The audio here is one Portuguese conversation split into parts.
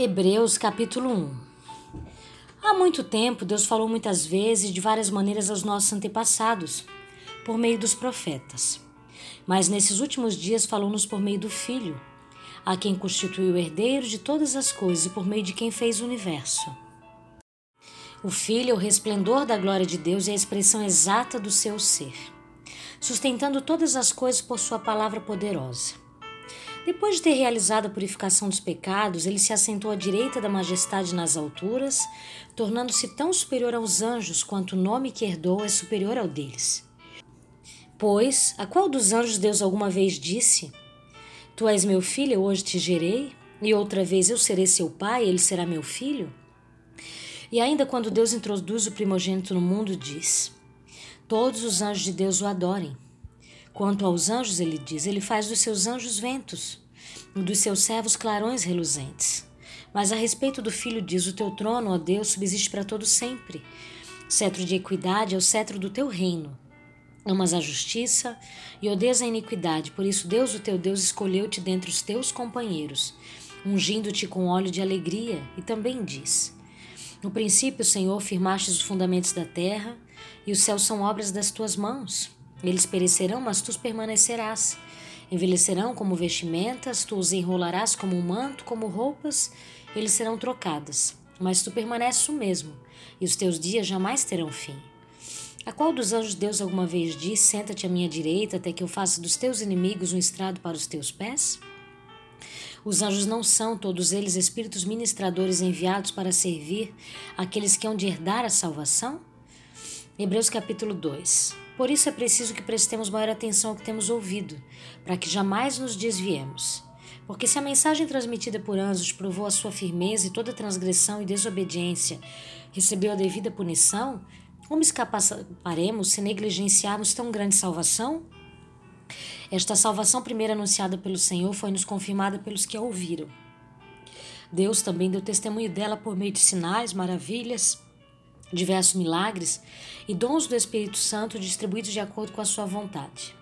Hebreus capítulo 1 Há muito tempo, Deus falou muitas vezes de várias maneiras aos nossos antepassados, por meio dos profetas. Mas nesses últimos dias falou-nos por meio do Filho, a quem constituiu o herdeiro de todas as coisas e por meio de quem fez o universo. O Filho é o resplendor da glória de Deus e a expressão exata do seu ser, sustentando todas as coisas por sua palavra poderosa. Depois de ter realizado a purificação dos pecados, ele se assentou à direita da majestade nas alturas, tornando-se tão superior aos anjos quanto o nome que herdou é superior ao deles. Pois, a qual dos anjos Deus alguma vez disse: Tu és meu filho, eu hoje te gerei, e outra vez eu serei seu pai, ele será meu filho? E ainda quando Deus introduz o primogênito no mundo, diz: Todos os anjos de Deus o adorem. Quanto aos anjos, ele diz: Ele faz dos seus anjos ventos, e dos seus servos clarões reluzentes. Mas a respeito do filho, diz: O teu trono, ó Deus, subsiste para todo sempre. Cetro de equidade é o cetro do teu reino. Amas a justiça e odeias a iniquidade, por isso Deus, o teu Deus, escolheu-te dentre os teus companheiros, ungindo-te com óleo de alegria, e também diz: No princípio, Senhor, firmastes os fundamentos da terra, e os céus são obras das tuas mãos. Eles perecerão, mas tu permanecerás. Envelhecerão como vestimentas, tu os enrolarás como um manto, como roupas, eles serão trocadas. Mas tu permaneces o mesmo, e os teus dias jamais terão fim. A qual dos anjos Deus alguma vez disse: Senta-te à minha direita, até que eu faça dos teus inimigos um estrado para os teus pés? Os anjos não são, todos eles, espíritos ministradores enviados para servir aqueles que hão de herdar a salvação? Hebreus capítulo 2 por isso é preciso que prestemos maior atenção ao que temos ouvido, para que jamais nos desviemos. Porque se a mensagem transmitida por anjos provou a sua firmeza e toda transgressão e desobediência recebeu a devida punição, como escaparemos se negligenciarmos tão grande salvação? Esta salvação primeira anunciada pelo Senhor foi nos confirmada pelos que a ouviram. Deus também deu testemunho dela por meio de sinais, maravilhas, diversos milagres e dons do Espírito Santo distribuídos de acordo com a sua vontade.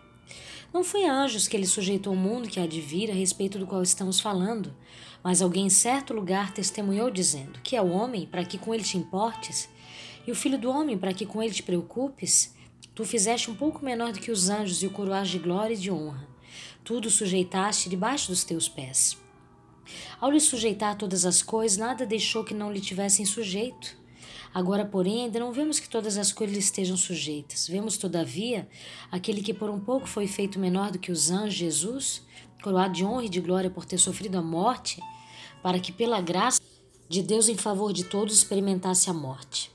Não foi anjos que ele sujeitou o mundo que há de vir, a respeito do qual estamos falando, mas alguém em certo lugar testemunhou, dizendo: Que é o homem, para que com ele te importes, e o filho do homem, para que com ele te preocupes? Tu fizeste um pouco menor do que os anjos e o coroaste de glória e de honra. Tudo sujeitaste debaixo dos teus pés. Ao lhe sujeitar todas as coisas, nada deixou que não lhe tivessem sujeito. Agora, porém, ainda não vemos que todas as coisas estejam sujeitas. Vemos, todavia, aquele que por um pouco foi feito menor do que os anjos, Jesus, coroado de honra e de glória por ter sofrido a morte, para que, pela graça de Deus em favor de todos, experimentasse a morte.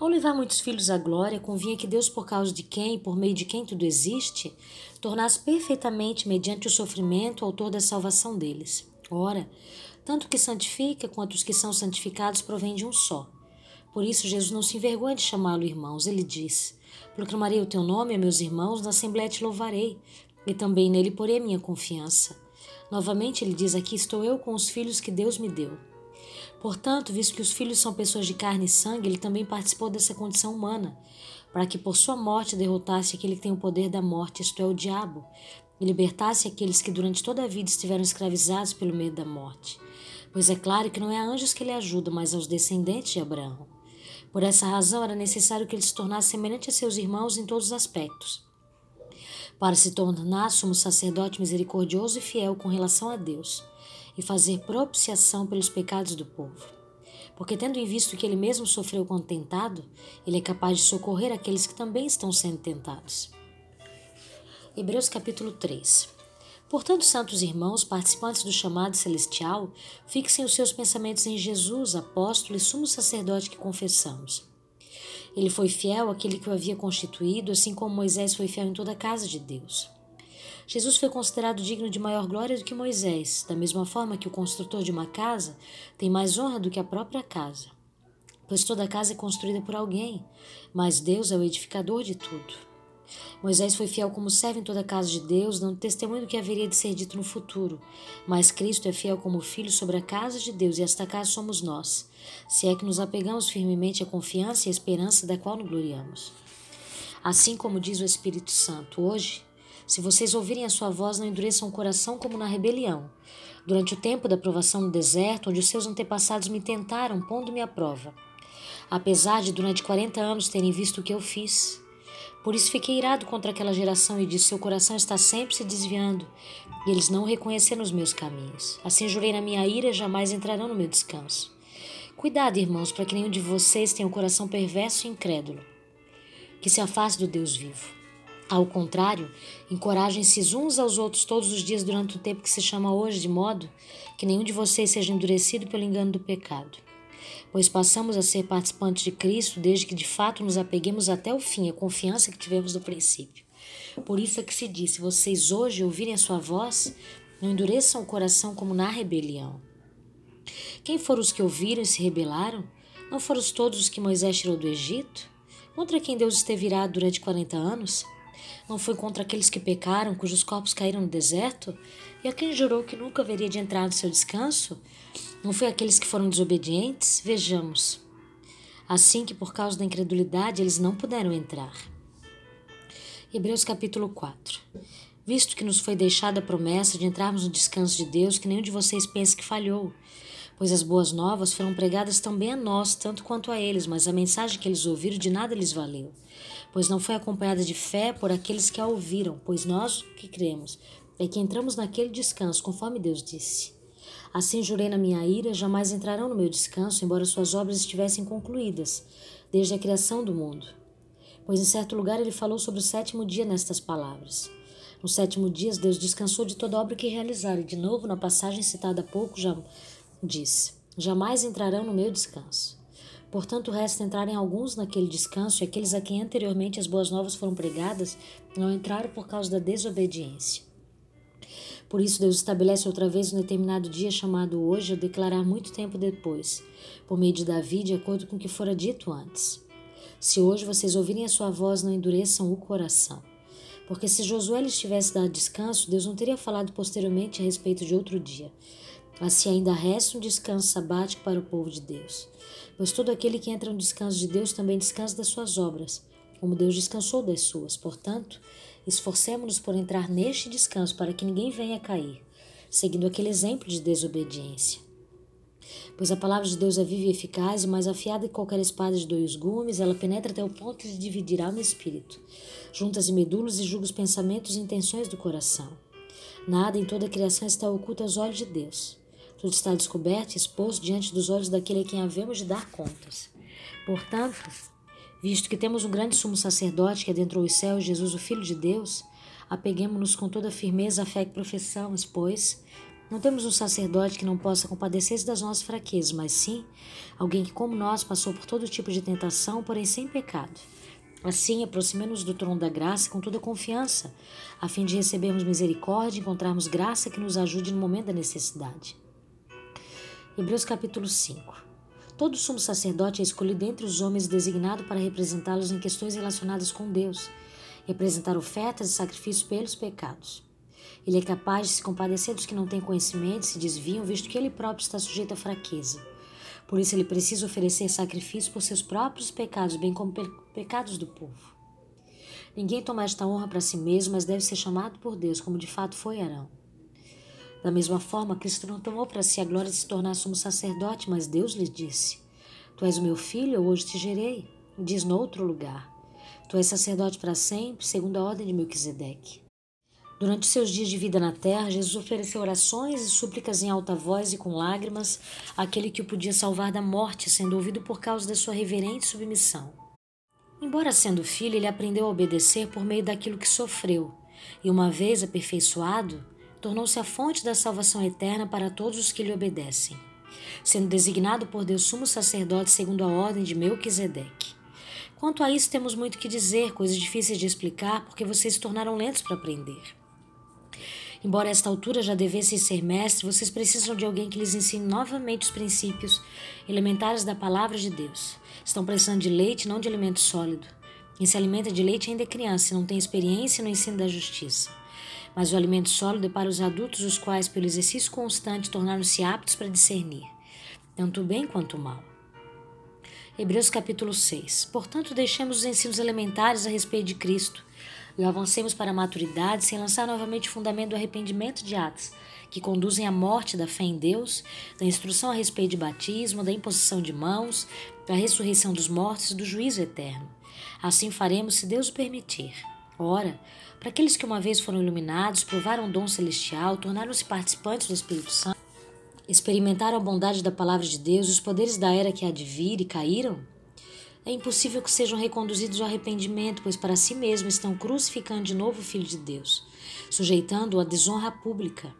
Ao levar muitos filhos à glória, convinha que Deus, por causa de quem e por meio de quem tudo existe, tornasse perfeitamente, mediante o sofrimento, o autor da salvação deles. Ora, tanto o que santifica quanto os que são santificados provém de um só. Por isso, Jesus não se envergonha de chamá-lo irmãos. Ele diz: Proclamarei o teu nome a meus irmãos, na assembléia te louvarei, e também nele porei minha confiança. Novamente, ele diz: Aqui estou eu com os filhos que Deus me deu. Portanto, visto que os filhos são pessoas de carne e sangue, ele também participou dessa condição humana, para que por sua morte derrotasse aquele que tem o poder da morte, isto é, o diabo, e libertasse aqueles que durante toda a vida estiveram escravizados pelo medo da morte. Pois é claro que não é a anjos que ele ajuda, mas aos descendentes de Abraão. Por essa razão, era necessário que ele se tornasse semelhante a seus irmãos em todos os aspectos. Para se tornar sumo sacerdote misericordioso e fiel com relação a Deus, e fazer propiciação pelos pecados do povo. Porque, tendo em vista que ele mesmo sofreu quando tentado, ele é capaz de socorrer aqueles que também estão sendo tentados. Hebreus capítulo 3 Portanto, santos irmãos, participantes do chamado celestial, fixem os seus pensamentos em Jesus, apóstolo e sumo sacerdote que confessamos. Ele foi fiel àquele que o havia constituído, assim como Moisés foi fiel em toda a casa de Deus. Jesus foi considerado digno de maior glória do que Moisés, da mesma forma que o construtor de uma casa tem mais honra do que a própria casa. Pois toda casa é construída por alguém, mas Deus é o edificador de tudo. Moisés foi fiel como servo em toda a casa de Deus, dando testemunho do que haveria de ser dito no futuro. Mas Cristo é fiel como filho sobre a casa de Deus, e esta casa somos nós, se é que nos apegamos firmemente à confiança e à esperança da qual nos gloriamos. Assim como diz o Espírito Santo, hoje, se vocês ouvirem a sua voz, não endureçam o coração como na rebelião, durante o tempo da provação no deserto, onde os seus antepassados me tentaram, pondo-me à prova. Apesar de durante quarenta anos terem visto o que eu fiz. Por isso fiquei irado contra aquela geração e disse: Seu coração está sempre se desviando, e eles não reconheceram os meus caminhos. Assim jurei na minha ira, jamais entrarão no meu descanso. Cuidado, irmãos, para que nenhum de vocês tenha um coração perverso e incrédulo, que se afaste do Deus vivo. Ao contrário, encorajem-se uns aos outros todos os dias durante o tempo que se chama hoje, de modo que nenhum de vocês seja endurecido pelo engano do pecado. Pois passamos a ser participantes de Cristo desde que de fato nos apeguemos até o fim, a confiança que tivemos no princípio. Por isso é que se diz: se vocês hoje ouvirem a sua voz, não endureçam o coração como na rebelião. Quem foram os que ouviram e se rebelaram? Não foram todos os que Moisés tirou do Egito? Contra quem Deus esteve irado durante quarenta anos? Não foi contra aqueles que pecaram, cujos corpos caíram no deserto? E a quem jurou que nunca haveria de entrar no seu descanso? Não foi aqueles que foram desobedientes? Vejamos. Assim que por causa da incredulidade eles não puderam entrar. Hebreus capítulo 4. Visto que nos foi deixada a promessa de entrarmos no descanso de Deus, que nenhum de vocês pense que falhou, pois as boas novas foram pregadas também a nós, tanto quanto a eles, mas a mensagem que eles ouviram de nada lhes valeu pois não foi acompanhada de fé por aqueles que a ouviram, pois nós que cremos é que entramos naquele descanso, conforme Deus disse. Assim jurei na minha ira, jamais entrarão no meu descanso, embora suas obras estivessem concluídas, desde a criação do mundo. Pois em certo lugar ele falou sobre o sétimo dia nestas palavras. No sétimo dia, Deus descansou de toda obra que realizara, e de novo, na passagem citada há pouco, já diz: Jamais entrarão no meu descanso. Portanto, resta entrarem alguns naquele descanso, e aqueles a quem anteriormente as boas novas foram pregadas não entraram por causa da desobediência. Por isso, Deus estabelece outra vez um determinado dia chamado hoje, a declarar muito tempo depois, por meio de Davi, de acordo com o que fora dito antes. Se hoje vocês ouvirem a sua voz, não endureçam o coração. Porque se Josué lhes tivesse dado descanso, Deus não teria falado posteriormente a respeito de outro dia. Assim ainda resta um descanso sabático para o povo de Deus. Pois todo aquele que entra no descanso de Deus também descansa das suas obras, como Deus descansou das suas. Portanto, esforcemos-nos por entrar neste descanso para que ninguém venha cair, seguindo aquele exemplo de desobediência. Pois a palavra de Deus é viva e eficaz, e mais afiada que qualquer espada de dois gumes, ela penetra até o ponto de dividir alma e espírito, juntas e medulas e julga os pensamentos e intenções do coração. Nada em toda a criação está oculto aos olhos de Deus. Tudo está descoberto e exposto diante dos olhos daquele a quem havemos de dar contas. Portanto, visto que temos um grande sumo sacerdote que adentrou os céus, Jesus, o Filho de Deus, apeguemos-nos com toda firmeza à fé que professamos, pois não temos um sacerdote que não possa compadecer-se das nossas fraquezas, mas sim alguém que, como nós, passou por todo tipo de tentação, porém sem pecado. Assim, aproximemos-nos do trono da graça com toda confiança, a fim de recebermos misericórdia e encontrarmos graça que nos ajude no momento da necessidade. Hebreus capítulo 5. Todo sumo sacerdote é escolhido entre os homens designado para representá-los em questões relacionadas com Deus apresentar ofertas e sacrifícios pelos pecados. Ele é capaz de se compadecer dos que não têm conhecimento e se desviam, visto que ele próprio está sujeito à fraqueza. Por isso ele precisa oferecer sacrifício por seus próprios pecados, bem como pecados do povo. Ninguém toma esta honra para si mesmo, mas deve ser chamado por Deus, como de fato foi Arão. Da mesma forma, Cristo não tomou para si a glória de se tornar sumo sacerdote, mas Deus lhe disse: Tu és o meu filho, eu hoje te gerei. Diz no outro lugar: Tu és sacerdote para sempre, segundo a ordem de Melquisedeque. Durante seus dias de vida na terra, Jesus ofereceu orações e súplicas em alta voz e com lágrimas àquele que o podia salvar da morte, sendo ouvido por causa da sua reverente submissão. Embora sendo filho, ele aprendeu a obedecer por meio daquilo que sofreu, e uma vez aperfeiçoado, tornou-se a fonte da salvação eterna para todos os que lhe obedecem, sendo designado por Deus sumo sacerdote segundo a ordem de Melquisedeque. Quanto a isso, temos muito que dizer, coisas difíceis de explicar, porque vocês se tornaram lentos para aprender. Embora a esta altura já devessem ser mestres, vocês precisam de alguém que lhes ensine novamente os princípios elementares da palavra de Deus. Estão precisando de leite, não de alimento sólido. Quem se alimenta de leite ainda é criança e não tem experiência no ensino da justiça mas o alimento sólido é para os adultos, os quais, pelo exercício constante, tornaram-se aptos para discernir, tanto o bem quanto o mal. Hebreus capítulo 6. Portanto, deixemos os ensinos elementares a respeito de Cristo e avancemos para a maturidade sem lançar novamente o fundamento do arrependimento de Atos, que conduzem à morte da fé em Deus, da instrução a respeito de batismo, da imposição de mãos, da ressurreição dos mortos e do juízo eterno. Assim faremos, se Deus o permitir. Ora, para aqueles que uma vez foram iluminados, provaram o dom celestial, tornaram-se participantes do Espírito Santo, experimentaram a bondade da palavra de Deus e os poderes da era que há de vir e caíram, é impossível que sejam reconduzidos ao arrependimento, pois para si mesmos estão crucificando de novo o Filho de Deus, sujeitando-o à desonra pública.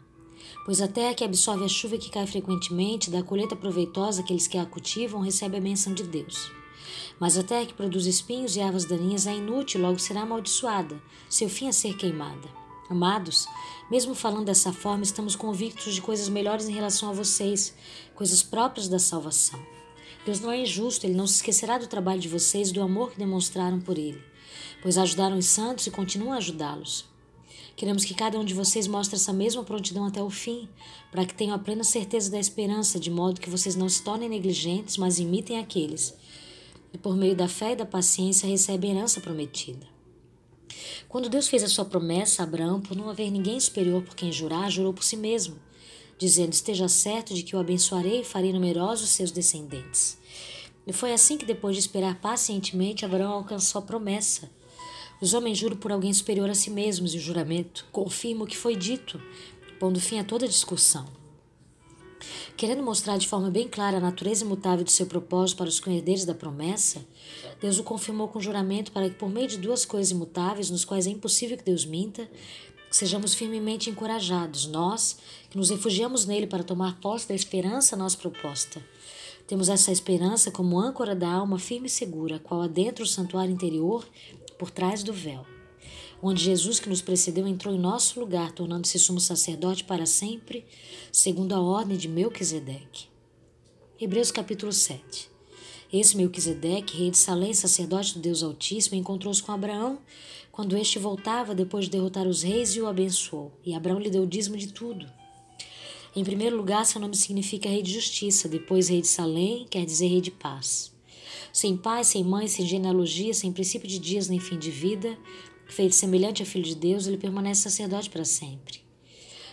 Pois a terra que absorve a chuva que cai frequentemente, da colheita proveitosa aqueles que a cultivam, recebe a benção de Deus. Mas a terra que produz espinhos e ervas daninhas é inútil, logo será amaldiçoada, seu fim é ser queimada. Amados, mesmo falando dessa forma, estamos convictos de coisas melhores em relação a vocês, coisas próprias da salvação. Deus não é injusto, ele não se esquecerá do trabalho de vocês e do amor que demonstraram por ele, pois ajudaram os santos e continuam a ajudá-los. Queremos que cada um de vocês mostre essa mesma prontidão até o fim, para que tenham a plena certeza da esperança, de modo que vocês não se tornem negligentes, mas imitem aqueles e, por meio da fé e da paciência, recebem a herança prometida. Quando Deus fez a sua promessa a Abraão, por não haver ninguém superior por quem jurar, jurou por si mesmo dizendo: Esteja certo de que o abençoarei e farei numerosos seus descendentes. E foi assim que, depois de esperar pacientemente, Abraão alcançou a promessa. Os homens juram por alguém superior a si mesmos, e o juramento confirma o que foi dito, pondo fim a toda discussão. Querendo mostrar de forma bem clara a natureza imutável de seu propósito para os herdeiros da promessa, Deus o confirmou com juramento para que, por meio de duas coisas imutáveis, nos quais é impossível que Deus minta, sejamos firmemente encorajados, nós que nos refugiamos nele para tomar posse da esperança nossa proposta. Temos essa esperança como âncora da alma firme e segura, qual adentra o santuário interior por trás do véu, onde Jesus que nos precedeu entrou em nosso lugar, tornando-se sumo sacerdote para sempre, segundo a ordem de Melquisedeque. Hebreus capítulo 7 esse Melquisedeque, rei de Salém, sacerdote do Deus Altíssimo, encontrou-se com Abraão quando este voltava depois de derrotar os reis e o abençoou. E Abraão lhe deu o dízimo de tudo. Em primeiro lugar, seu nome significa rei de justiça, depois rei de Salém, quer dizer rei de paz. Sem pai, sem mãe, sem genealogia, sem princípio de dias nem fim de vida, feito semelhante a filho de Deus, ele permanece sacerdote para sempre.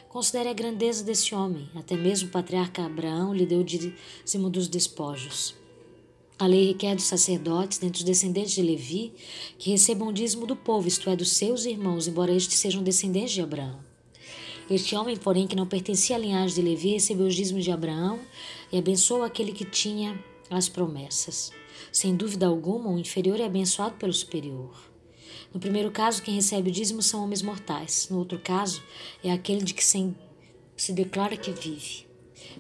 Considere a grandeza desse homem, até mesmo o patriarca Abraão lhe deu o dízimo dos despojos. A lei requer dos sacerdotes, dentre os descendentes de Levi, que recebam o dízimo do povo, isto é, dos seus irmãos, embora estes sejam descendentes de Abraão. Este homem, porém, que não pertencia à linhagem de Levi, recebeu os dízimos de Abraão e abençoou aquele que tinha as promessas. Sem dúvida alguma, o inferior é abençoado pelo superior. No primeiro caso, quem recebe o dízimo são homens mortais. No outro caso, é aquele de que se declara que vive.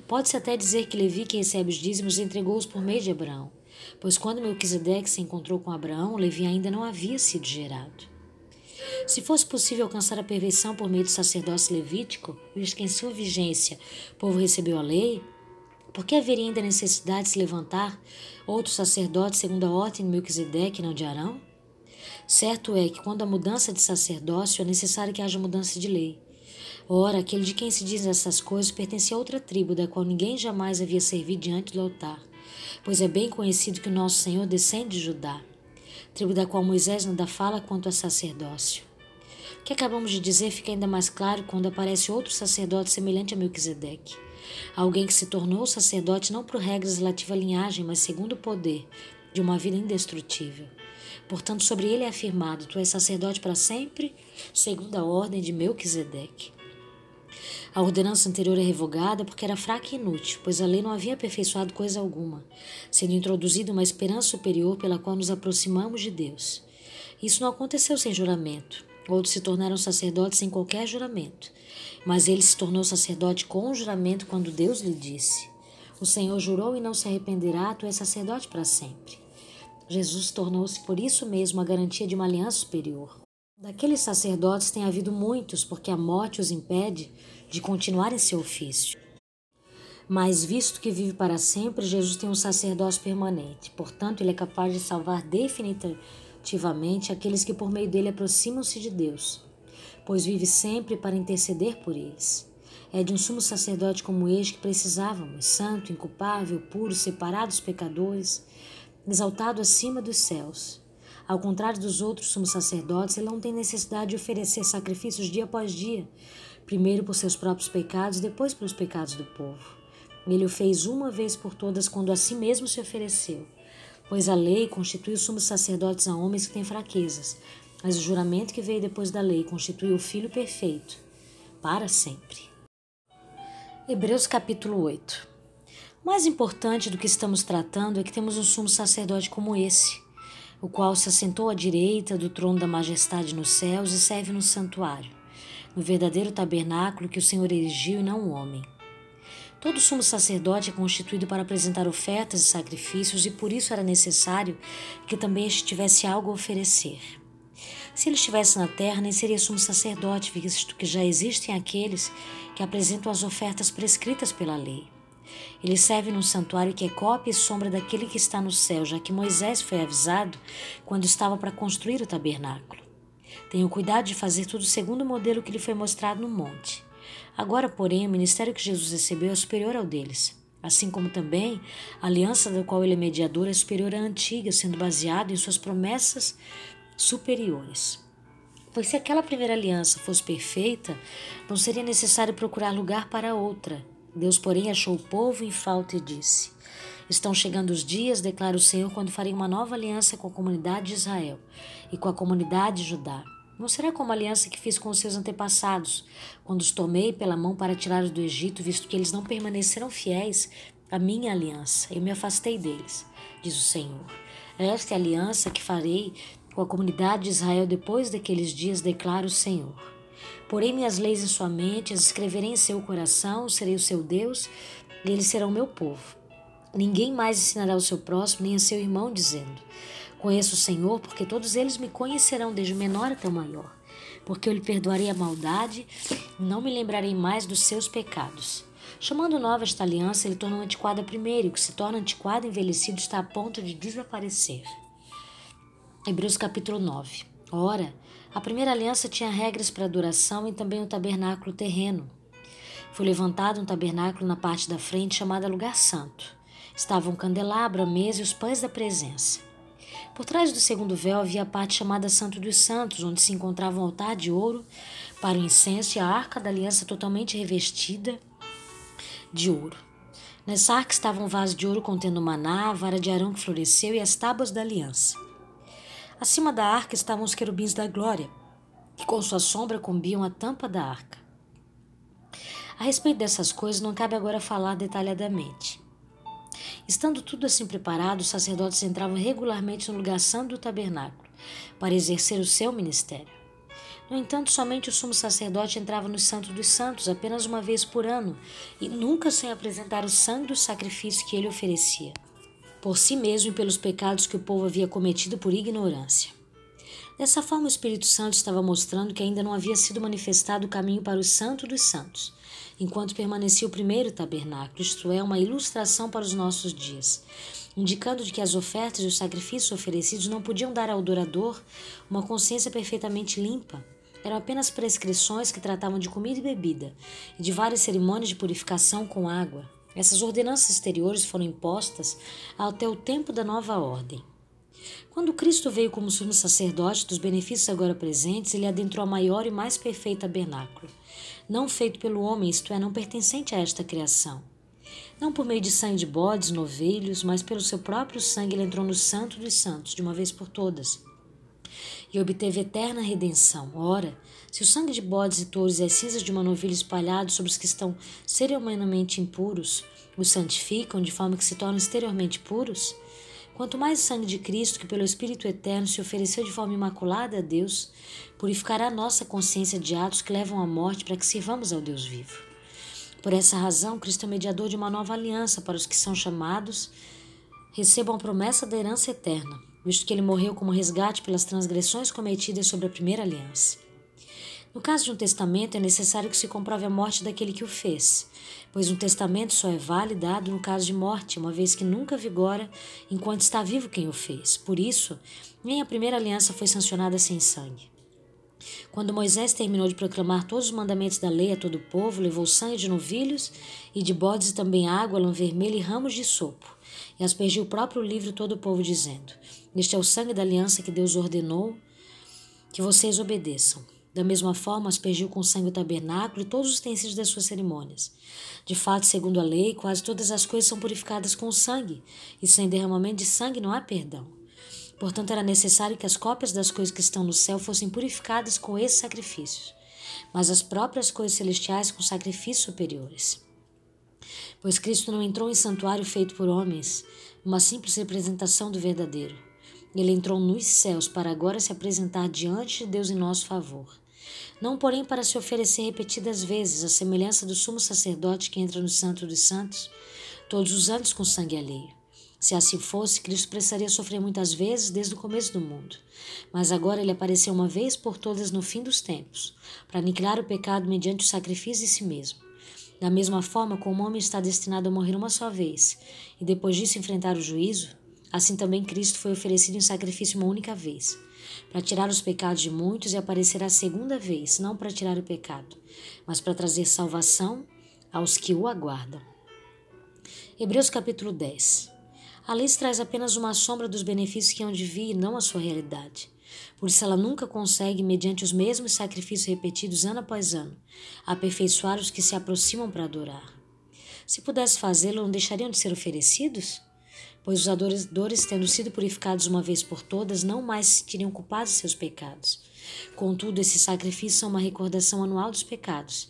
Pode-se até dizer que Levi, que recebe os dízimos, entregou-os por meio de Abraão pois quando Melquisedeque se encontrou com Abraão, Levi ainda não havia sido gerado. Se fosse possível alcançar a perfeição por meio do sacerdócio levítico, visto que em sua vigência o povo recebeu a lei, por que haveria ainda necessidade de se levantar outro sacerdote segundo a ordem de Melquisedeque não de Arão? Certo é que quando há mudança de sacerdócio é necessário que haja mudança de lei. Ora, aquele de quem se diz essas coisas pertencia a outra tribo, da qual ninguém jamais havia servido diante do altar pois é bem conhecido que o nosso Senhor descende de Judá, tribo da qual Moisés nada fala quanto a sacerdócio. O que acabamos de dizer fica ainda mais claro quando aparece outro sacerdote semelhante a Melquisedeque. Alguém que se tornou sacerdote não por regras relativas à linhagem, mas segundo o poder de uma vida indestrutível. Portanto, sobre ele é afirmado: Tu és sacerdote para sempre, segundo a ordem de Melquisedeque. A ordenança anterior é revogada porque era fraca e inútil, pois a lei não havia aperfeiçoado coisa alguma, sendo introduzida uma esperança superior pela qual nos aproximamos de Deus. Isso não aconteceu sem juramento. Outros se tornaram sacerdotes sem qualquer juramento. Mas ele se tornou sacerdote com juramento quando Deus lhe disse: O Senhor jurou e não se arrependerá, tu és sacerdote para sempre. Jesus tornou-se por isso mesmo a garantia de uma aliança superior. Daqueles sacerdotes tem havido muitos, porque a morte os impede de continuar em seu ofício. Mas, visto que vive para sempre, Jesus tem um sacerdócio permanente. Portanto, ele é capaz de salvar definitivamente aqueles que por meio dele aproximam-se de Deus, pois vive sempre para interceder por eles. É de um sumo sacerdote como este que precisávamos, santo, inculpável, puro, separado dos pecadores, exaltado acima dos céus ao contrário dos outros sumos sacerdotes, ele não tem necessidade de oferecer sacrifícios dia após dia, primeiro por seus próprios pecados, depois pelos pecados do povo. Ele o fez uma vez por todas quando a si mesmo se ofereceu, pois a lei constitui os sumos sacerdotes a homens que têm fraquezas, mas o juramento que veio depois da lei constitui o Filho perfeito, para sempre. Hebreus capítulo 8 Mais importante do que estamos tratando é que temos um sumo sacerdote como esse, o qual se assentou à direita do trono da majestade nos céus e serve no santuário, no verdadeiro tabernáculo que o Senhor erigiu e não o homem. Todo sumo sacerdote é constituído para apresentar ofertas e sacrifícios, e por isso era necessário que também este tivesse algo a oferecer. Se ele estivesse na terra, nem seria sumo sacerdote, visto que já existem aqueles que apresentam as ofertas prescritas pela lei. Ele serve num santuário que é cópia e sombra daquele que está no céu, já que Moisés foi avisado quando estava para construir o tabernáculo. Tenha cuidado de fazer tudo segundo o modelo que lhe foi mostrado no monte. Agora, porém, o ministério que Jesus recebeu é superior ao deles. Assim como também a aliança da qual ele é mediador é superior à antiga, sendo baseado em suas promessas superiores. Pois se aquela primeira aliança fosse perfeita, não seria necessário procurar lugar para outra. Deus, porém, achou o povo em falta e disse: Estão chegando os dias, declara o Senhor, quando farei uma nova aliança com a comunidade de Israel e com a comunidade de Judá. Não será como a aliança que fiz com os seus antepassados, quando os tomei pela mão para tirá-los do Egito, visto que eles não permaneceram fiéis à minha aliança. Eu me afastei deles, diz o Senhor. Esta é a aliança que farei com a comunidade de Israel depois daqueles dias, declara o Senhor. Porém, minhas leis em sua mente, as escreverei em seu coração, serei o seu Deus, e eles serão meu povo. Ninguém mais ensinará ao seu próximo, nem a seu irmão, dizendo: Conheço o Senhor, porque todos eles me conhecerão, desde o menor até o maior. Porque eu lhe perdoarei a maldade, não me lembrarei mais dos seus pecados. Chamando nova esta aliança, ele tornou antiquada primeiro, e o que se torna antiquado envelhecido está a ponto de desaparecer. Hebreus capítulo 9. Ora, a primeira aliança tinha regras para adoração e também um tabernáculo terreno. Foi levantado um tabernáculo na parte da frente chamada Lugar Santo. Estava um candelabro, a mesa e os pães da presença. Por trás do segundo véu havia a parte chamada Santo dos Santos, onde se encontrava um altar de ouro para o incenso e a arca da aliança totalmente revestida de ouro. Nessa arca estava um vaso de ouro contendo maná, a vara de Arão que floresceu e as tábuas da aliança. Acima da arca estavam os querubins da glória, que com sua sombra combiam a tampa da arca. A respeito dessas coisas, não cabe agora falar detalhadamente. Estando tudo assim preparado, os sacerdotes entravam regularmente no lugar santo do tabernáculo para exercer o seu ministério. No entanto, somente o sumo sacerdote entrava no Santo dos Santos apenas uma vez por ano e nunca sem apresentar o sangue do sacrifício que ele oferecia por si mesmo e pelos pecados que o povo havia cometido por ignorância. Dessa forma, o Espírito Santo estava mostrando que ainda não havia sido manifestado o caminho para o Santo dos Santos, enquanto permanecia o primeiro tabernáculo, isto é, uma ilustração para os nossos dias, indicando de que as ofertas e os sacrifícios oferecidos não podiam dar ao adorador uma consciência perfeitamente limpa. Eram apenas prescrições que tratavam de comida e bebida, e de várias cerimônias de purificação com água, essas ordenanças exteriores foram impostas até o tempo da nova ordem. Quando Cristo veio como sumo sacerdote dos benefícios agora presentes, ele adentrou a maior e mais perfeito tabernáculo, não feito pelo homem, isto é, não pertencente a esta criação. Não por meio de sangue de bodes, novelhos, mas pelo seu próprio sangue ele entrou no Santo dos Santos, de uma vez por todas, e obteve eterna redenção. Ora, se o sangue de bodes e touros e as cinzas de uma novilha espalhados sobre os que estão cerimonialmente impuros os santificam de forma que se tornam exteriormente puros, quanto mais o sangue de Cristo, que pelo Espírito Eterno se ofereceu de forma imaculada a Deus, purificará nossa consciência de atos que levam à morte para que sirvamos ao Deus vivo. Por essa razão, Cristo é mediador de uma nova aliança para os que são chamados, recebam a promessa da herança eterna, visto que ele morreu como resgate pelas transgressões cometidas sobre a primeira aliança. No caso de um testamento, é necessário que se comprove a morte daquele que o fez, pois um testamento só é validado no caso de morte, uma vez que nunca vigora enquanto está vivo quem o fez. Por isso, nem a primeira aliança foi sancionada sem sangue. Quando Moisés terminou de proclamar todos os mandamentos da lei a todo o povo, levou sangue de novilhos e de bodes e também água, lã vermelha e ramos de sopo, e aspergiu o próprio livro todo o povo, dizendo: Este é o sangue da aliança que Deus ordenou que vocês obedeçam. Da mesma forma, aspergiu com sangue o tabernáculo e todos os utensílios das suas cerimônias. De fato, segundo a lei, quase todas as coisas são purificadas com sangue, e sem derramamento de sangue não há perdão. Portanto, era necessário que as cópias das coisas que estão no céu fossem purificadas com esses sacrifícios, mas as próprias coisas celestiais com sacrifícios superiores. Pois Cristo não entrou em santuário feito por homens, uma simples representação do verdadeiro. Ele entrou nos céus para agora se apresentar diante de Deus em nosso favor não porém para se oferecer repetidas vezes, à semelhança do sumo sacerdote que entra no Santo dos Santos, todos os anos com sangue alheio. Se assim fosse, Cristo precisaria sofrer muitas vezes desde o começo do mundo. Mas agora ele apareceu uma vez por todas no fim dos tempos, para aniquilar o pecado mediante o sacrifício de si mesmo. Da mesma forma como o homem está destinado a morrer uma só vez e depois disso enfrentar o juízo, assim também Cristo foi oferecido em sacrifício uma única vez para tirar os pecados de muitos e aparecerá a segunda vez, não para tirar o pecado, mas para trazer salvação aos que o aguardam. Hebreus capítulo 10. A lei traz apenas uma sombra dos benefícios que hão de vir e não a sua realidade. Por isso ela nunca consegue, mediante os mesmos sacrifícios repetidos ano após ano, aperfeiçoar os que se aproximam para adorar. Se pudesse fazê-lo, não deixariam de ser oferecidos? Pois os adoradores, tendo sido purificados uma vez por todas, não mais se sentiriam culpados de seus pecados. Contudo, esses sacrifícios são uma recordação anual dos pecados,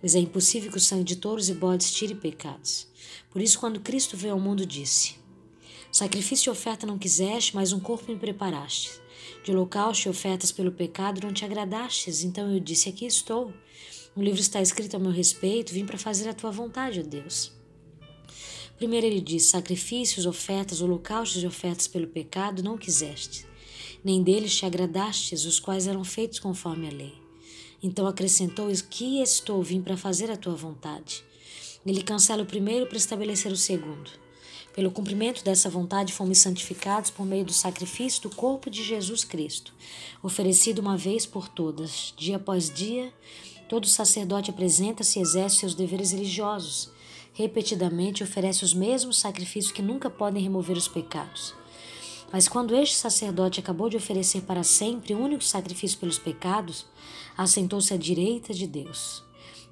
pois é impossível que o sangue de touros e bodes tire pecados. Por isso, quando Cristo veio ao mundo, disse: Sacrifício e oferta não quiseste, mas um corpo me preparaste. De holocausto e ofertas pelo pecado não te agradastes, então eu disse: Aqui estou. Um livro está escrito a meu respeito, vim para fazer a tua vontade, ó Deus. Primeiro ele diz: Sacrifícios, ofertas, holocaustos e ofertas pelo pecado não quiseste, nem deles te agradastes, os quais eram feitos conforme a lei. Então acrescentou: Que estou, vim para fazer a tua vontade. Ele cancela o primeiro para estabelecer o segundo. Pelo cumprimento dessa vontade, fomos santificados por meio do sacrifício do corpo de Jesus Cristo, oferecido uma vez por todas, dia após dia. Todo sacerdote apresenta-se e exerce seus deveres religiosos repetidamente oferece os mesmos sacrifícios que nunca podem remover os pecados. Mas quando este sacerdote acabou de oferecer para sempre o único sacrifício pelos pecados, assentou-se à direita de Deus.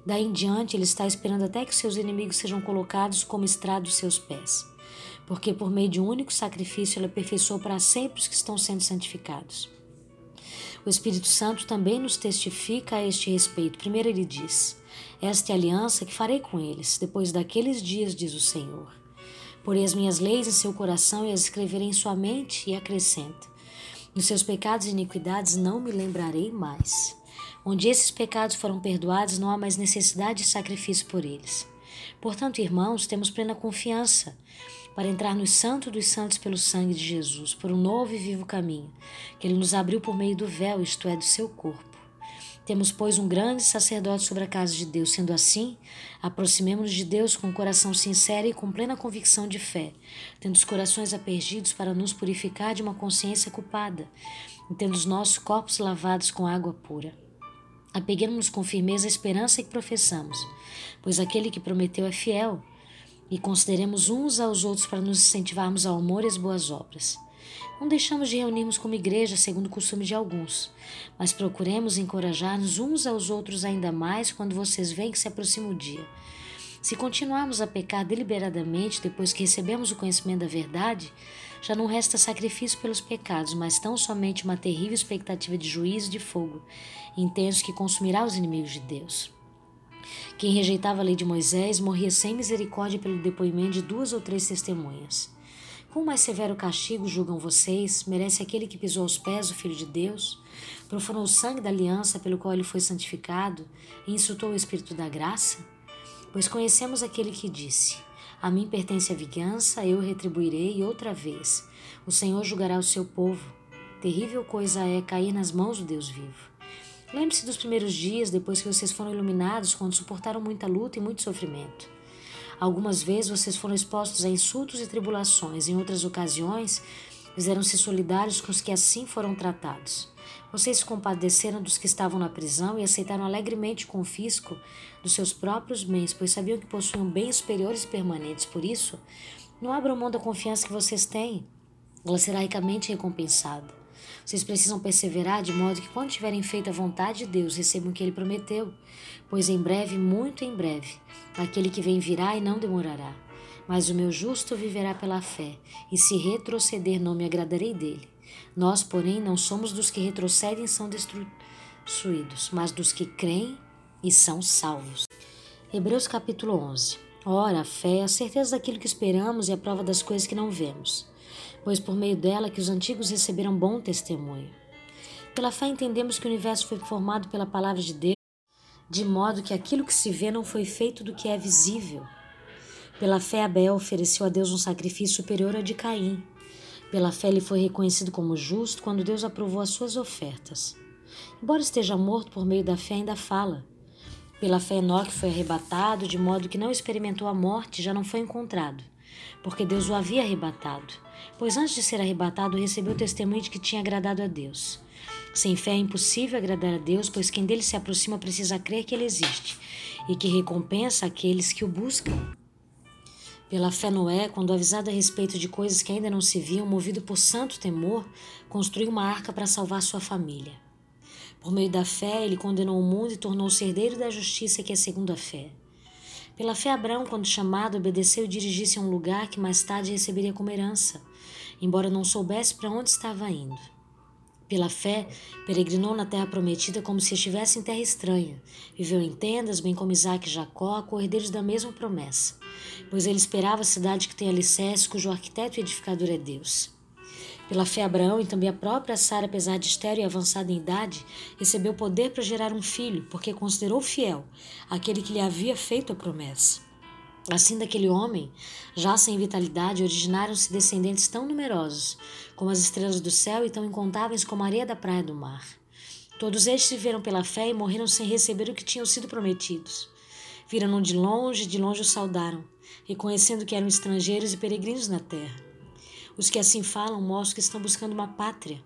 Daí em diante, ele está esperando até que seus inimigos sejam colocados como estrado dos seus pés. Porque por meio de um único sacrifício, ele aperfeiçoou para sempre os que estão sendo santificados. O Espírito Santo também nos testifica a este respeito. Primeiro, ele diz: esta é a aliança que farei com eles, depois daqueles dias, diz o Senhor. Porei as minhas leis em seu coração e as escreverei em sua mente, e acrescenta: Nos seus pecados e iniquidades não me lembrarei mais. Onde esses pecados foram perdoados, não há mais necessidade de sacrifício por eles. Portanto, irmãos, temos plena confiança para entrar no Santo dos Santos pelo sangue de Jesus, por um novo e vivo caminho, que Ele nos abriu por meio do véu, isto é, do seu corpo. Temos, pois, um grande sacerdote sobre a casa de Deus. Sendo assim, aproximemos-nos de Deus com um coração sincero e com plena convicção de fé, tendo os corações apergidos para nos purificar de uma consciência culpada, e tendo os nossos corpos lavados com água pura. Apeguemos-nos com firmeza à esperança que professamos, pois aquele que prometeu é fiel, e consideremos uns aos outros para nos incentivarmos ao amor e às boas obras. Não deixamos de reunirmos como igreja segundo o costume de alguns, mas procuremos encorajar-nos uns aos outros ainda mais quando vocês veem que se aproxima o dia. Se continuarmos a pecar deliberadamente depois que recebemos o conhecimento da verdade, já não resta sacrifício pelos pecados, mas tão somente uma terrível expectativa de juízo de fogo intenso que consumirá os inimigos de Deus. Quem rejeitava a lei de Moisés morria sem misericórdia pelo depoimento de duas ou três testemunhas. Quão mais severo castigo julgam vocês? Merece aquele que pisou aos pés o Filho de Deus, profanou o sangue da aliança pelo qual ele foi santificado e insultou o Espírito da graça? Pois conhecemos aquele que disse: A mim pertence a vingança, eu retribuirei outra vez. O Senhor julgará o seu povo. Terrível coisa é cair nas mãos do Deus vivo. Lembre-se dos primeiros dias depois que vocês foram iluminados, quando suportaram muita luta e muito sofrimento. Algumas vezes vocês foram expostos a insultos e tribulações, em outras ocasiões fizeram-se solidários com os que assim foram tratados. Vocês se compadeceram dos que estavam na prisão e aceitaram alegremente o confisco dos seus próprios bens, pois sabiam que possuíam bens superiores e permanentes. Por isso, não abram mão da confiança que vocês têm. Ela será ricamente recompensada. Vocês precisam perseverar de modo que, quando tiverem feito a vontade de Deus, recebam o que ele prometeu. Pois em breve, muito em breve, aquele que vem virá e não demorará. Mas o meu justo viverá pela fé, e se retroceder, não me agradarei dele. Nós, porém, não somos dos que retrocedem e são destruídos, mas dos que creem e são salvos. Hebreus capítulo 11. Ora, a fé é a certeza daquilo que esperamos e a prova das coisas que não vemos, pois por meio dela que os antigos receberam bom testemunho. Pela fé entendemos que o universo foi formado pela palavra de Deus, de modo que aquilo que se vê não foi feito do que é visível. Pela fé Abel ofereceu a Deus um sacrifício superior ao de Caim. Pela fé ele foi reconhecido como justo quando Deus aprovou as suas ofertas. Embora esteja morto por meio da fé, ainda fala. Pela fé, Enoque foi arrebatado, de modo que não experimentou a morte e já não foi encontrado, porque Deus o havia arrebatado. Pois antes de ser arrebatado, recebeu o testemunho de que tinha agradado a Deus. Sem fé é impossível agradar a Deus, pois quem dele se aproxima precisa crer que ele existe e que recompensa aqueles que o buscam. Pela fé, Noé, quando avisado a respeito de coisas que ainda não se viam, movido por santo temor, construiu uma arca para salvar sua família. Por meio da fé, ele condenou o mundo e tornou-se herdeiro da justiça que é segundo a fé. Pela fé, Abraão, quando chamado, obedeceu e dirigiu-se a um lugar que mais tarde receberia como herança, embora não soubesse para onde estava indo. Pela fé, peregrinou na terra prometida como se estivesse em terra estranha. Viveu em tendas, bem como Isaac e Jacó, co-herdeiros da mesma promessa, pois ele esperava a cidade que tem alicerce, cujo arquiteto e edificador é Deus. Pela fé, Abraão e também a própria Sara, apesar de estéril e avançada em idade, recebeu poder para gerar um filho, porque considerou fiel aquele que lhe havia feito a promessa. Assim, daquele homem, já sem vitalidade, originaram-se descendentes tão numerosos como as estrelas do céu e tão incontáveis como a areia da praia do mar. Todos estes viveram pela fé e morreram sem receber o que tinham sido prometidos. Viram-no de longe, de longe o saudaram, reconhecendo que eram estrangeiros e peregrinos na terra. Os que assim falam mostram que estão buscando uma pátria.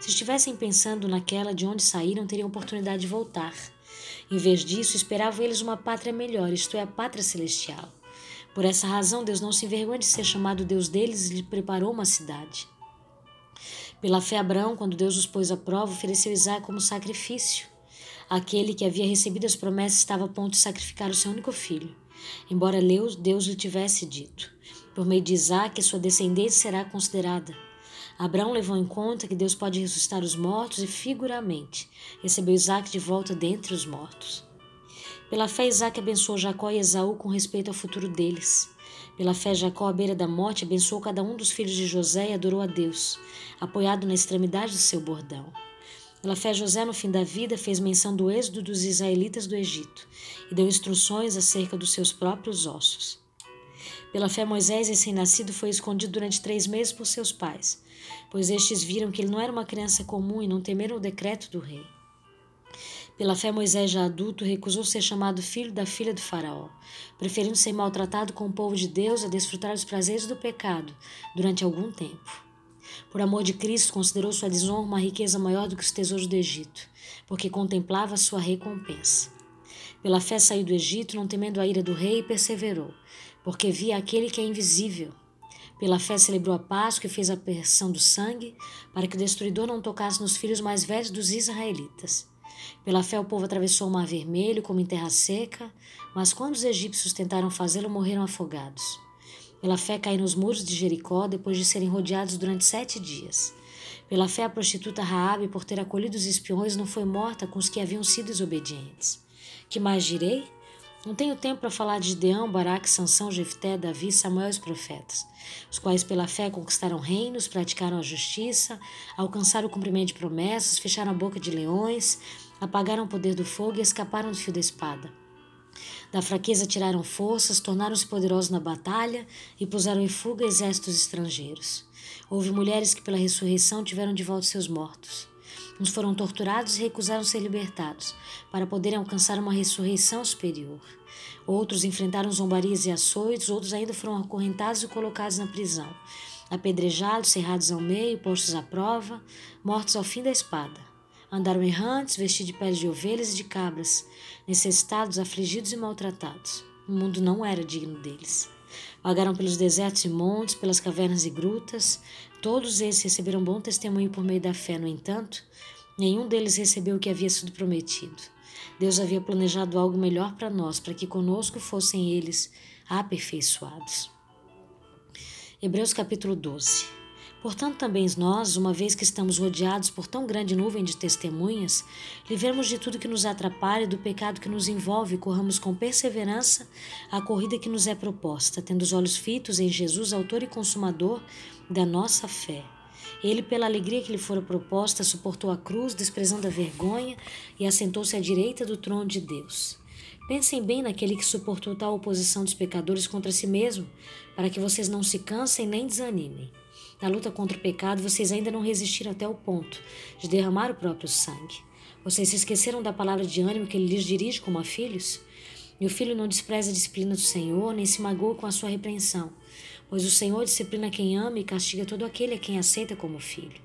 Se estivessem pensando naquela de onde saíram, teriam oportunidade de voltar. Em vez disso, esperavam eles uma pátria melhor, isto é, a pátria celestial. Por essa razão, Deus não se envergonha de ser chamado Deus deles e lhe preparou uma cidade. Pela fé, Abraão, quando Deus os pôs à prova, ofereceu Isaac como sacrifício. Aquele que havia recebido as promessas estava a ponto de sacrificar o seu único filho, embora Deus lhe tivesse dito: por meio de Isaac, sua descendência será considerada. Abraão levou em conta que Deus pode ressuscitar os mortos e, figuramente, recebeu Isaac de volta dentre os mortos. Pela fé, Isaac abençoou Jacó e Esaú com respeito ao futuro deles. Pela fé, Jacó, à beira da morte, abençoou cada um dos filhos de José e adorou a Deus, apoiado na extremidade do seu bordão. Pela fé, José, no fim da vida, fez menção do êxodo dos israelitas do Egito e deu instruções acerca dos seus próprios ossos. Pela fé, Moisés, recém-nascido, foi escondido durante três meses por seus pais, pois estes viram que ele não era uma criança comum e não temeram o decreto do rei. Pela fé, Moisés, já adulto, recusou ser chamado filho da filha do Faraó, preferindo ser maltratado com o povo de Deus a desfrutar dos prazeres do pecado durante algum tempo. Por amor de Cristo, considerou sua desonra uma riqueza maior do que os tesouros do Egito, porque contemplava sua recompensa. Pela fé saiu do Egito, não temendo a ira do rei, e perseverou, porque via aquele que é invisível. Pela fé celebrou a Páscoa e fez a aspersão do sangue, para que o destruidor não tocasse nos filhos mais velhos dos israelitas. Pela fé o povo atravessou o mar vermelho como em terra seca, mas quando os egípcios tentaram fazê-lo, morreram afogados. Pela fé caíram os muros de Jericó depois de serem rodeados durante sete dias. Pela fé a prostituta Raabe, por ter acolhido os espiões, não foi morta com os que haviam sido desobedientes. Que mais direi? Não tenho tempo para falar de Gideão, Baraque, Sansão, Jefté, Davi, Samuel e os profetas, os quais pela fé conquistaram reinos, praticaram a justiça, alcançaram o cumprimento de promessas, fecharam a boca de leões, apagaram o poder do fogo e escaparam do fio da espada. Da fraqueza tiraram forças, tornaram-se poderosos na batalha e puseram em fuga exércitos estrangeiros. Houve mulheres que pela ressurreição tiveram de volta seus mortos. Uns foram torturados e recusaram ser libertados, para poderem alcançar uma ressurreição superior. Outros enfrentaram zombarias e açoites, outros ainda foram acorrentados e colocados na prisão, apedrejados, cerrados ao meio, postos à prova, mortos ao fim da espada. Andaram errantes, vestidos de peles de ovelhas e de cabras, necessitados, afligidos e maltratados. O mundo não era digno deles. Vagaram pelos desertos e montes, pelas cavernas e grutas. Todos eles receberam bom testemunho por meio da fé, no entanto, nenhum deles recebeu o que havia sido prometido. Deus havia planejado algo melhor para nós, para que conosco fossem eles aperfeiçoados. Hebreus capítulo 12. Portanto, também nós, uma vez que estamos rodeados por tão grande nuvem de testemunhas, livremos de tudo que nos atrapalha e do pecado que nos envolve e corramos com perseverança a corrida que nos é proposta, tendo os olhos fitos em Jesus, autor e consumador da nossa fé. Ele, pela alegria que lhe fora proposta, suportou a cruz, desprezando a vergonha, e assentou-se à direita do trono de Deus. Pensem bem naquele que suportou tal oposição dos pecadores contra si mesmo, para que vocês não se cansem nem desanimem. Na luta contra o pecado, vocês ainda não resistiram até o ponto de derramar o próprio sangue. Vocês se esqueceram da palavra de ânimo que ele lhes dirige como a filhos? E o filho não despreza a disciplina do Senhor, nem se magoa com a sua repreensão, pois o Senhor disciplina quem ama e castiga todo aquele a quem aceita como filho.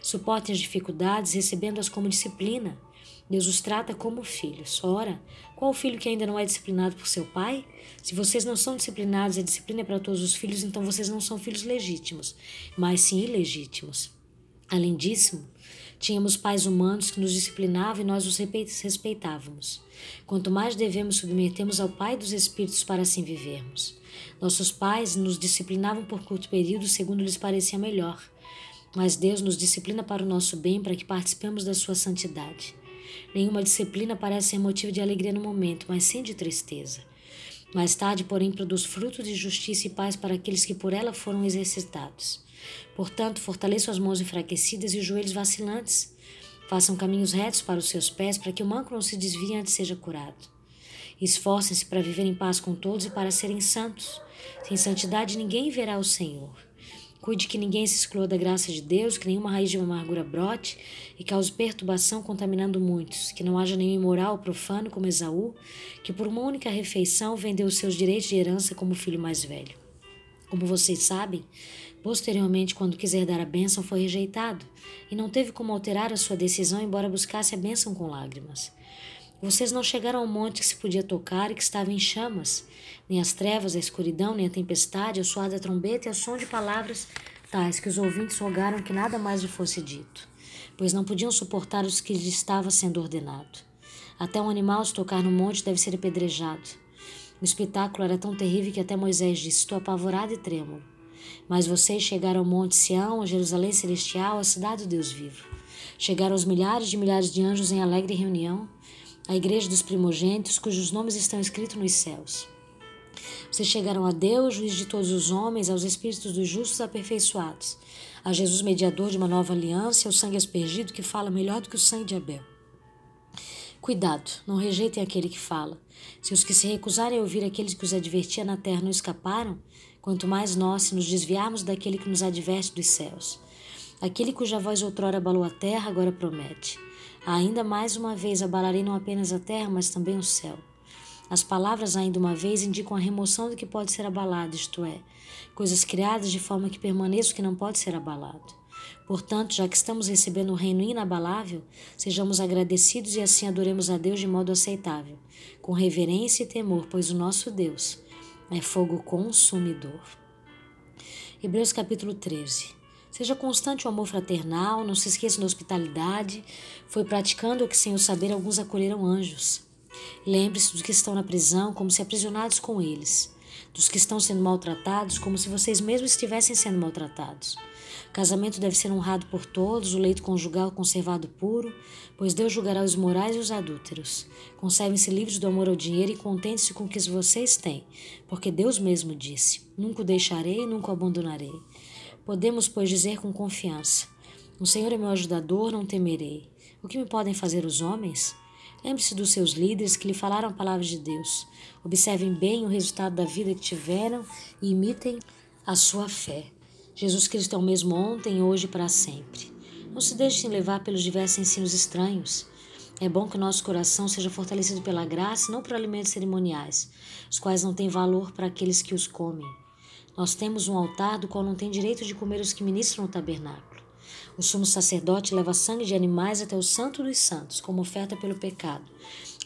Suportem as dificuldades, recebendo-as como disciplina. Deus os trata como filhos. Ora, qual filho que ainda não é disciplinado por seu pai? Se vocês não são disciplinados, a disciplina é para todos os filhos, então vocês não são filhos legítimos, mas sim ilegítimos. Além disso, tínhamos pais humanos que nos disciplinavam e nós os respeitávamos. Quanto mais devemos submetermos ao Pai dos Espíritos para assim vivermos. Nossos pais nos disciplinavam por curto período, segundo lhes parecia melhor. Mas Deus nos disciplina para o nosso bem, para que participemos da sua santidade. Nenhuma disciplina parece ser motivo de alegria no momento, mas sim de tristeza. Mais tarde, porém, produz frutos de justiça e paz para aqueles que por ela foram exercitados. Portanto, fortaleçam as mãos enfraquecidas e os joelhos vacilantes. Façam caminhos retos para os seus pés, para que o manco não se desvie antes seja curado. Esforcem-se para viver em paz com todos e para serem santos. Sem santidade ninguém verá o Senhor. Cuide que ninguém se exclua da graça de Deus, que nenhuma raiz de amargura brote e cause perturbação contaminando muitos, que não haja nenhum imoral profano como Esaú, que por uma única refeição vendeu os seus direitos de herança como filho mais velho. Como vocês sabem, posteriormente, quando quiser dar a bênção, foi rejeitado e não teve como alterar a sua decisão, embora buscasse a bênção com lágrimas. Vocês não chegaram ao monte que se podia tocar e que estava em chamas, nem as trevas, a escuridão, nem a tempestade, o suar da trombeta e o som de palavras tais que os ouvintes rogaram que nada mais lhe fosse dito, pois não podiam suportar os que lhe estava sendo ordenado. Até um animal se tocar no monte deve ser apedrejado. O espetáculo era tão terrível que até Moisés disse: Estou apavorado e trêmulo. Mas vocês chegaram ao Monte Sião, a Jerusalém Celestial, a cidade do Deus vivo. Chegaram os milhares de milhares de anjos em alegre reunião a igreja dos primogênitos, cujos nomes estão escritos nos céus. Vocês chegaram a Deus, juiz de todos os homens, aos espíritos dos justos aperfeiçoados, a Jesus, mediador de uma nova aliança, ao sangue aspergido que fala melhor do que o sangue de Abel. Cuidado, não rejeitem aquele que fala. Se os que se recusarem a ouvir aqueles que os advertia na terra não escaparam, quanto mais nós, se nos desviarmos daquele que nos adverte dos céus. Aquele cuja voz outrora abalou a terra, agora promete. Ainda mais uma vez abalarei não apenas a terra, mas também o céu. As palavras ainda uma vez indicam a remoção do que pode ser abalado, isto é, coisas criadas de forma que permaneça o que não pode ser abalado. Portanto, já que estamos recebendo o um reino inabalável, sejamos agradecidos e assim adoremos a Deus de modo aceitável, com reverência e temor, pois o nosso Deus é fogo consumidor. Hebreus capítulo 13. Seja constante o amor fraternal, não se esqueça da hospitalidade. Foi praticando o que, sem o saber, alguns acolheram anjos. Lembre-se dos que estão na prisão, como se aprisionados com eles. Dos que estão sendo maltratados, como se vocês mesmos estivessem sendo maltratados. O casamento deve ser honrado por todos, o leito conjugal conservado puro, pois Deus julgará os morais e os adúlteros. Conservem-se livres do amor ao dinheiro e contem-se com o que vocês têm, porque Deus mesmo disse: Nunca o deixarei, nunca o abandonarei. Podemos, pois, dizer com confiança: O Senhor é meu ajudador, não temerei. O que me podem fazer os homens? Lembre-se dos seus líderes que lhe falaram a palavra de Deus. Observem bem o resultado da vida que tiveram e imitem a sua fé. Jesus Cristo é o mesmo ontem, hoje e para sempre. Não se deixem levar pelos diversos ensinos estranhos. É bom que o nosso coração seja fortalecido pela graça, não por alimentos cerimoniais, os quais não têm valor para aqueles que os comem. Nós temos um altar do qual não tem direito de comer os que ministram no tabernáculo. O sumo sacerdote leva sangue de animais até o santo dos santos, como oferta pelo pecado.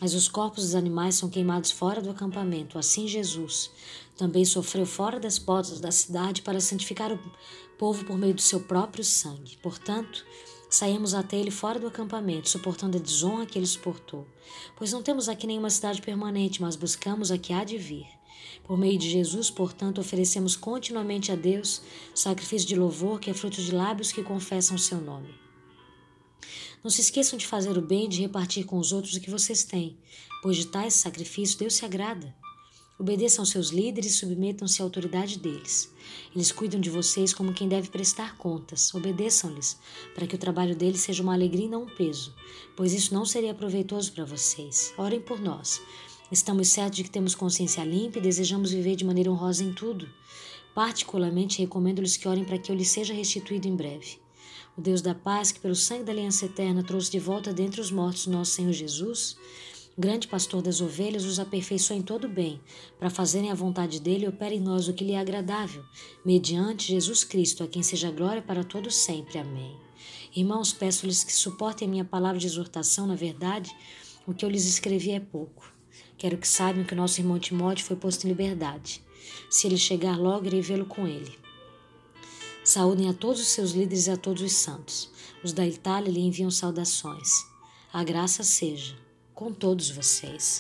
mas os corpos dos animais são queimados fora do acampamento. Assim Jesus também sofreu fora das portas da cidade para santificar o povo por meio do seu próprio sangue. Portanto, saímos até ele fora do acampamento, suportando a desonra que ele suportou. Pois não temos aqui nenhuma cidade permanente, mas buscamos a que há de vir. Por meio de Jesus, portanto, oferecemos continuamente a Deus sacrifício de louvor que é fruto de lábios que confessam o seu nome. Não se esqueçam de fazer o bem e de repartir com os outros o que vocês têm, pois de tais sacrifícios Deus se agrada. Obedeçam seus líderes e submetam-se à autoridade deles. Eles cuidam de vocês como quem deve prestar contas. Obedeçam-lhes, para que o trabalho deles seja uma alegria e não um peso, pois isso não seria proveitoso para vocês. Orem por nós. Estamos certos de que temos consciência limpa e desejamos viver de maneira honrosa em tudo. Particularmente recomendo-lhes que orem para que eu lhes seja restituído em breve. O Deus da paz, que pelo sangue da aliança eterna trouxe de volta dentre os mortos nosso Senhor Jesus, grande pastor das ovelhas, os aperfeiçoa em todo bem, para fazerem a vontade dele e opere em nós o que lhe é agradável, mediante Jesus Cristo, a quem seja glória para todos sempre. Amém. Irmãos, peço-lhes que suportem a minha palavra de exortação, na verdade, o que eu lhes escrevi é pouco. Quero que saibam que nosso irmão Timóteo foi posto em liberdade. Se ele chegar logo, irei vê-lo com ele. Saúdem a todos os seus líderes e a todos os santos. Os da Itália lhe enviam saudações. A graça seja com todos vocês.